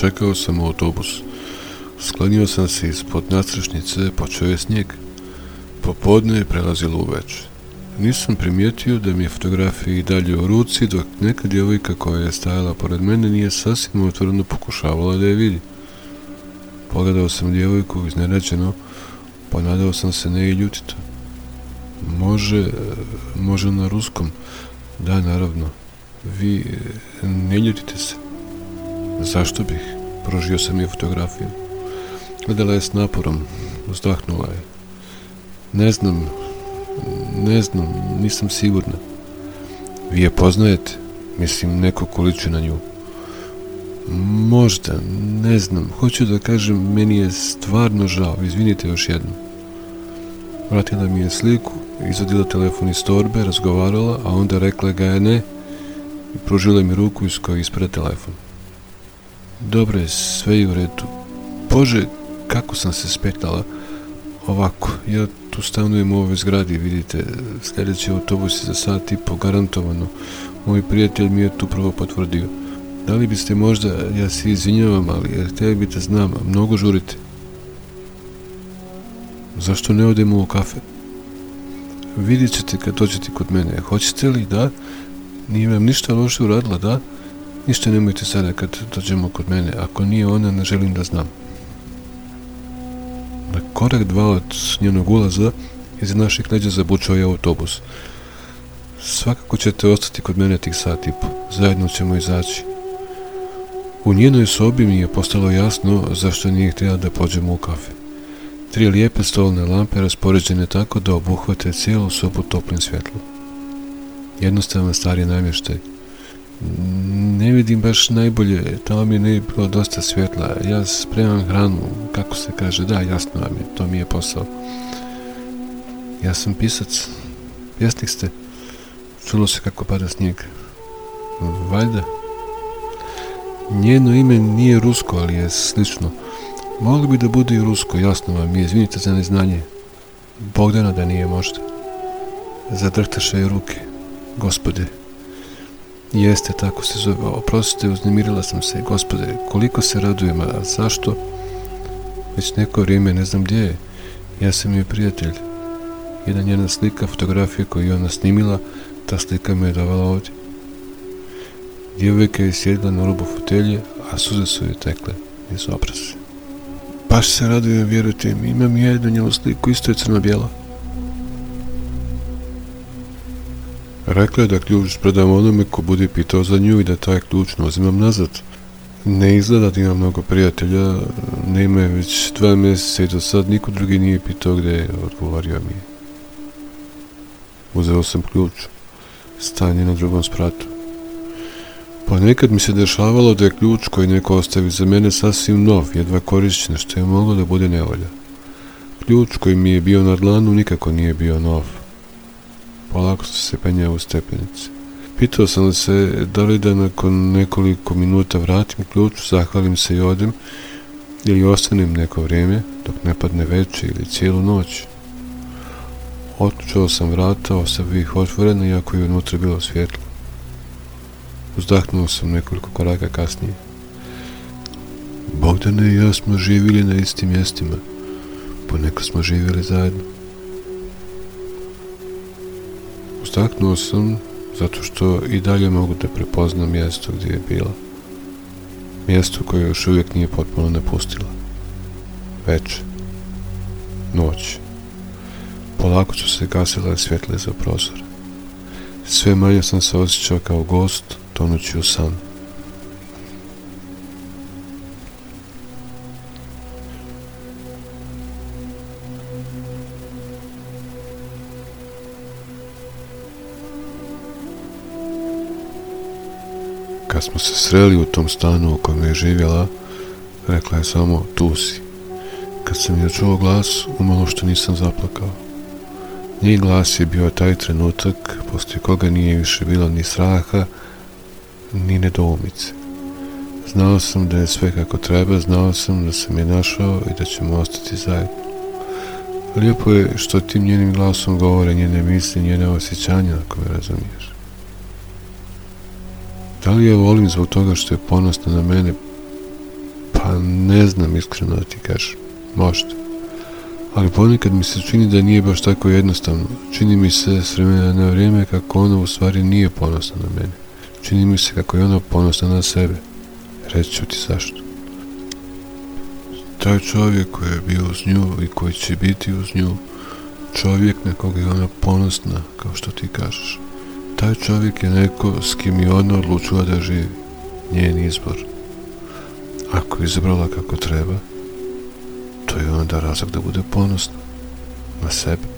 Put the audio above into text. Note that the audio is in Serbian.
Čekao sam autobus. Sklanio sam se ispod nastrešnice, počeo je snijeg. Popodne je prelazilo uveč. Nisam primijetio da mi je fotografija i dalje u ruci, dok neka djevojka koja je stajala pored mene nije sasvim otvoreno pokušavala da je vidi. Pogledao sam djevojku iznenađeno, ponadao sam se ne i ljutito. Može, može na ruskom. Da, naravno. Vi ne ljutite se. Zašto bih? Prožio sam je fotografiju. Gledala je s naporom, uzdahnula je. Ne znam, ne znam, nisam sigurna. Vi je poznajete? Mislim, neko kuliče na nju. Možda, ne znam, hoću da kažem, meni je stvarno žao, izvinite još jednom. Vratila mi je sliku, izvadila telefon iz torbe, razgovarala, a onda rekla ga je ne i pružila mi ruku iz koje ispred telefon. Dobro je, sve je u redu. Bože, kako sam se spetala. Ovako, ja tu stanujem u ovoj zgradi, vidite, sljedeći autobus je za sat i po garantovano. Moj prijatelj mi je tu prvo potvrdio. Da li biste možda, ja se izvinjavam, ali jer htjeli bi da znam, mnogo žurite. Zašto ne odemo u kafe? Vidjet ćete kad dođete kod mene. Hoćete li, da? Nije vam ništa loše uradila, da? Ništa nemojte sada kad dođemo kod mene. Ako nije ona, ne želim da znam. Na korak dva od njenog ulaza iz naših leđa zabučao je autobus. Svakako ćete ostati kod mene tih sat i po. Zajedno ćemo izaći. U njenoj sobi mi je postalo jasno zašto nije htjela da pođemo u kafe. Tri lijepe stolne lampe raspoređene tako da obuhvate cijelu sobu toplim svjetlom. Jednostavan stari namještaj. Ne vidim baš najbolje, tamo mi ne bilo dosta svjetla. Ja spremam hranu, kako se kaže, da, jasno vam je, to mi je posao. Ja sam pisac, pjesnik ste. Čulo se kako pada snijeg. Valjda. Njeno ime nije rusko, ali je slično. Mogli bi da bude i rusko, jasno vam je, izvinite za neznanje. Bogdana da nije možda. Zadrhtaše je ruke. Gospode. Jeste, tako se zove. Oprostite, uznemirila sam se. Gospode, koliko se radujem, a zašto? Već neko vrijeme, ne znam gdje je. Ja sam joj prijatelj. Jedna njena slika, fotografija koju je ona snimila, ta slika me je davala ovdje. Djevojka je sjedila na rubu fotelje, a suze su joj tekle iz obraze. Baš se radujem, vjerujte mi, imam jednu njenu sliku, isto je crno-bijela. Rekla je da ključ predam onome ko bude pitao za nju i da taj ključ uzimam nazad. Ne izgleda da ima mnogo prijatelja, ne ima već dva mjeseca i do sad niko drugi nije pitao gdje je, odgovorio mi je. Uzeo sam ključ, stanje na drugom spratu. Pa nekad mi se dešavalo da je ključ koji neko ostavi za mene sasvim nov, jedva korišćen, što je moglo da bude nevolja. Ključ koji mi je bio na dlanu nikako nije bio nov. Polako sam se penjao u stepenici. Pitao sam se da li da nakon nekoliko minuta vratim ključ, zahvalim se i odem, ili ostanem neko vrijeme, dok ne padne veće ili cijelu noć. Otčuo sam vrata, ostavio ih otvoreno, iako je unutra bilo svjetlo. Uzdahnuo sam nekoliko koraka kasnije. Bogdane i ja smo živjeli na istim mjestima. Poneko smo živjeli zajedno. Uzdahnuo sam zato što i dalje mogu da prepoznam mjesto gdje je bila. Mjesto koje još uvijek nije potpuno napustila. Već. Noć. Polako su se gasile svjetle za prozor. Sve manje sam se osjećao kao gost, tonući u san. Kad smo se sreli u tom stanu u kojem je živjela, rekla je samo tu si. Kad sam joj čuo glas, umalo što nisam zaplakao. Njen glas je bio taj trenutak poslije koga nije više bilo ni straha, ni nedoumice. Znao sam da je sve kako treba, znao sam da sam je našao i da ćemo ostati zajedno. Lijepo je što tim njenim glasom govore njene misli, njene osjećanja, ako me razumiješ. Da li je volim zbog toga što je ponosna na mene? Pa ne znam iskreno da ti kažem. Možda. Ali ponekad mi se čini da nije baš tako jednostavno. Čini mi se s vremena na vrijeme kako ona u stvari nije ponosna na mene. Čini mi se kako je ona ponosna na sebe. Reći ću ti zašto. Taj čovjek koji je bio uz nju i koji će biti uz nju, čovjek na koga je ona ponosna, kao što ti kažeš. Taj čovjek je neko s kim je ona odlučila da živi. Njen izbor. Ako je izabrala kako treba, to je onda razlog da bude ponosna na sebe.